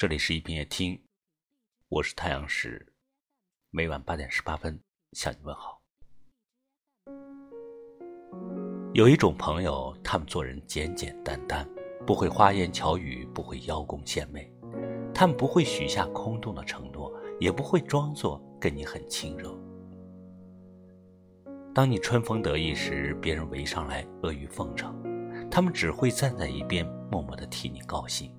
这里是一品夜听，我是太阳石，每晚八点十八分向你问好。有一种朋友，他们做人简简单单，不会花言巧语，不会邀功献媚，他们不会许下空洞的承诺，也不会装作跟你很亲热。当你春风得意时，别人围上来阿谀奉承，他们只会站在一边默默的替你高兴。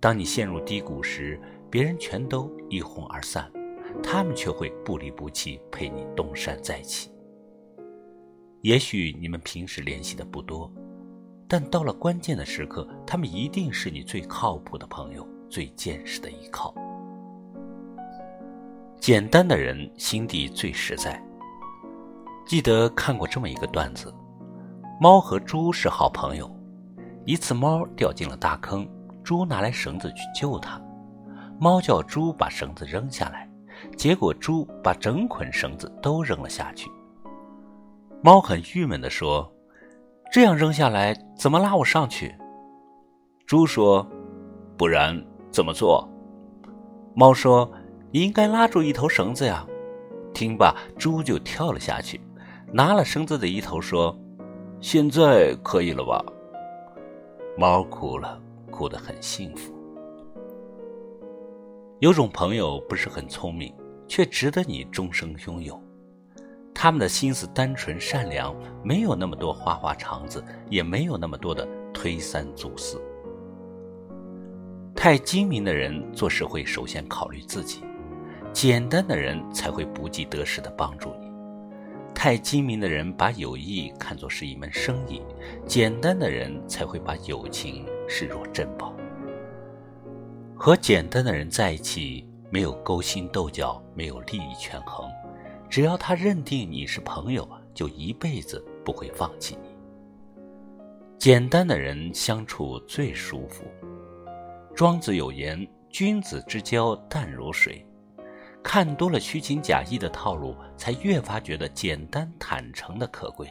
当你陷入低谷时，别人全都一哄而散，他们却会不离不弃陪你东山再起。也许你们平时联系的不多，但到了关键的时刻，他们一定是你最靠谱的朋友，最坚实的依靠。简单的人心地最实在。记得看过这么一个段子：猫和猪是好朋友。一次，猫掉进了大坑，猪拿来绳子去救它。猫叫猪把绳子扔下来，结果猪把整捆绳子都扔了下去。猫很郁闷地说：“这样扔下来，怎么拉我上去？”猪说：“不然怎么做？”猫说：“你应该拉住一头绳子呀。”听罢，猪就跳了下去。拿了绳子的一头说：“现在可以了吧？”猫哭了，过得很幸福。有种朋友不是很聪明，却值得你终生拥有。他们的心思单纯善良，没有那么多花花肠子，也没有那么多的推三阻四。太精明的人做事会首先考虑自己，简单的人才会不计得失的帮助你。太精明的人把友谊看作是一门生意，简单的人才会把友情视若珍宝。和简单的人在一起，没有勾心斗角，没有利益权衡，只要他认定你是朋友，就一辈子不会放弃你。简单的人相处最舒服。庄子有言：“君子之交淡如水。”看多了虚情假意的套路，才越发觉得简单坦诚的可贵。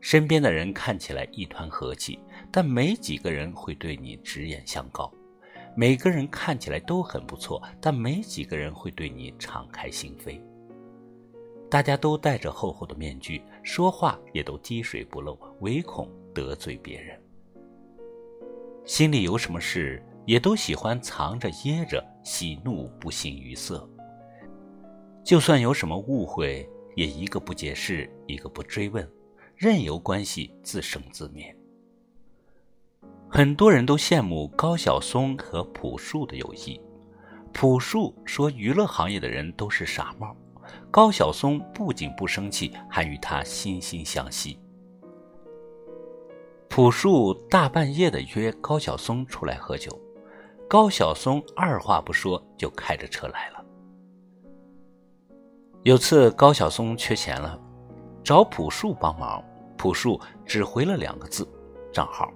身边的人看起来一团和气，但没几个人会对你直言相告；每个人看起来都很不错，但没几个人会对你敞开心扉。大家都戴着厚厚的面具，说话也都滴水不漏，唯恐得罪别人。心里有什么事？也都喜欢藏着掖着，喜怒不形于色。就算有什么误会，也一个不解释，一个不追问，任由关系自生自灭。很多人都羡慕高晓松和朴树的友谊。朴树说娱乐行业的人都是傻帽，高晓松不仅不生气，还与他惺惺相惜。朴树大半夜的约高晓松出来喝酒。高晓松二话不说就开着车来了。有次高晓松缺钱了，找朴树帮忙，朴树只回了两个字：账号。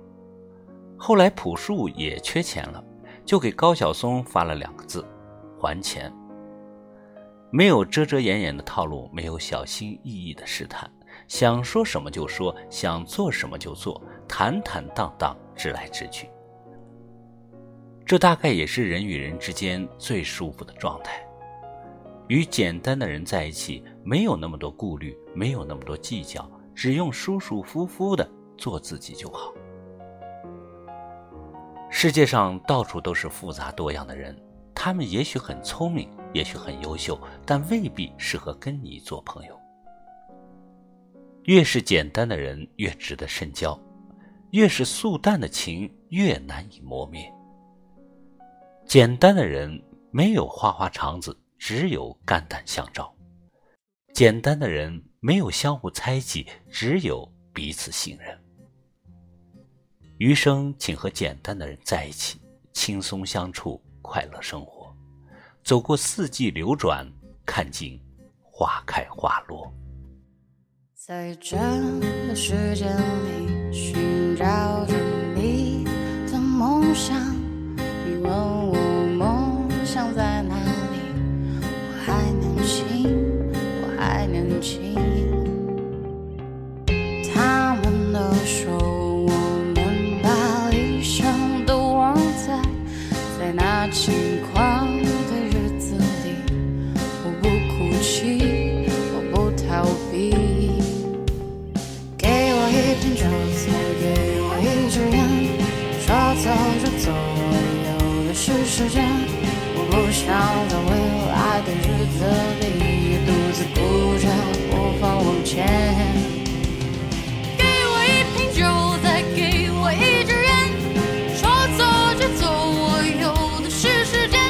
后来朴树也缺钱了，就给高晓松发了两个字：还钱。没有遮遮掩掩的套路，没有小心翼翼的试探，想说什么就说，想做什么就做，坦坦荡荡，直来直去。这大概也是人与人之间最舒服的状态。与简单的人在一起，没有那么多顾虑，没有那么多计较，只用舒舒服服的做自己就好。世界上到处都是复杂多样的人，他们也许很聪明，也许很优秀，但未必适合跟你做朋友。越是简单的人，越值得深交；越是素淡的情，越难以磨灭。简单的人没有花花肠子，只有肝胆相照；简单的人没有相互猜忌，只有彼此信任。余生，请和简单的人在一起，轻松相处，快乐生活，走过四季流转，看尽花开花落。在这个世界里，寻找着他钱。给我一瓶酒，再给我一支烟，说走就走，我有的是时间。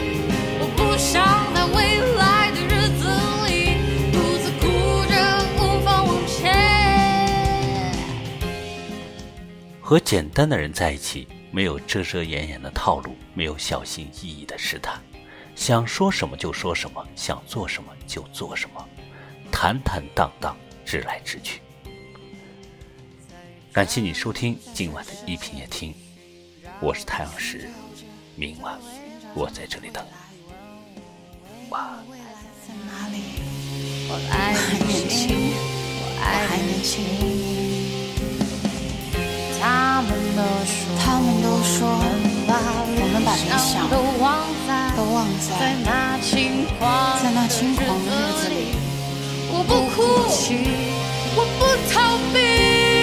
我不想在未来的日子里独自哭着，无法往前。和简单的人在一起，没有遮遮掩掩的套路，没有小心翼翼的试探，想说什么就说什么，想做什么就做什么，坦坦荡荡，直来直去。感谢你收听今晚的一品夜听，我是太阳石，明晚我在这里等你。晚安。未来在哪里？我爱还年轻，我还年轻。他们都说，他们都说我们把理想都忘在都忘在那轻狂在那轻狂的日子里，我不哭泣，我不逃避。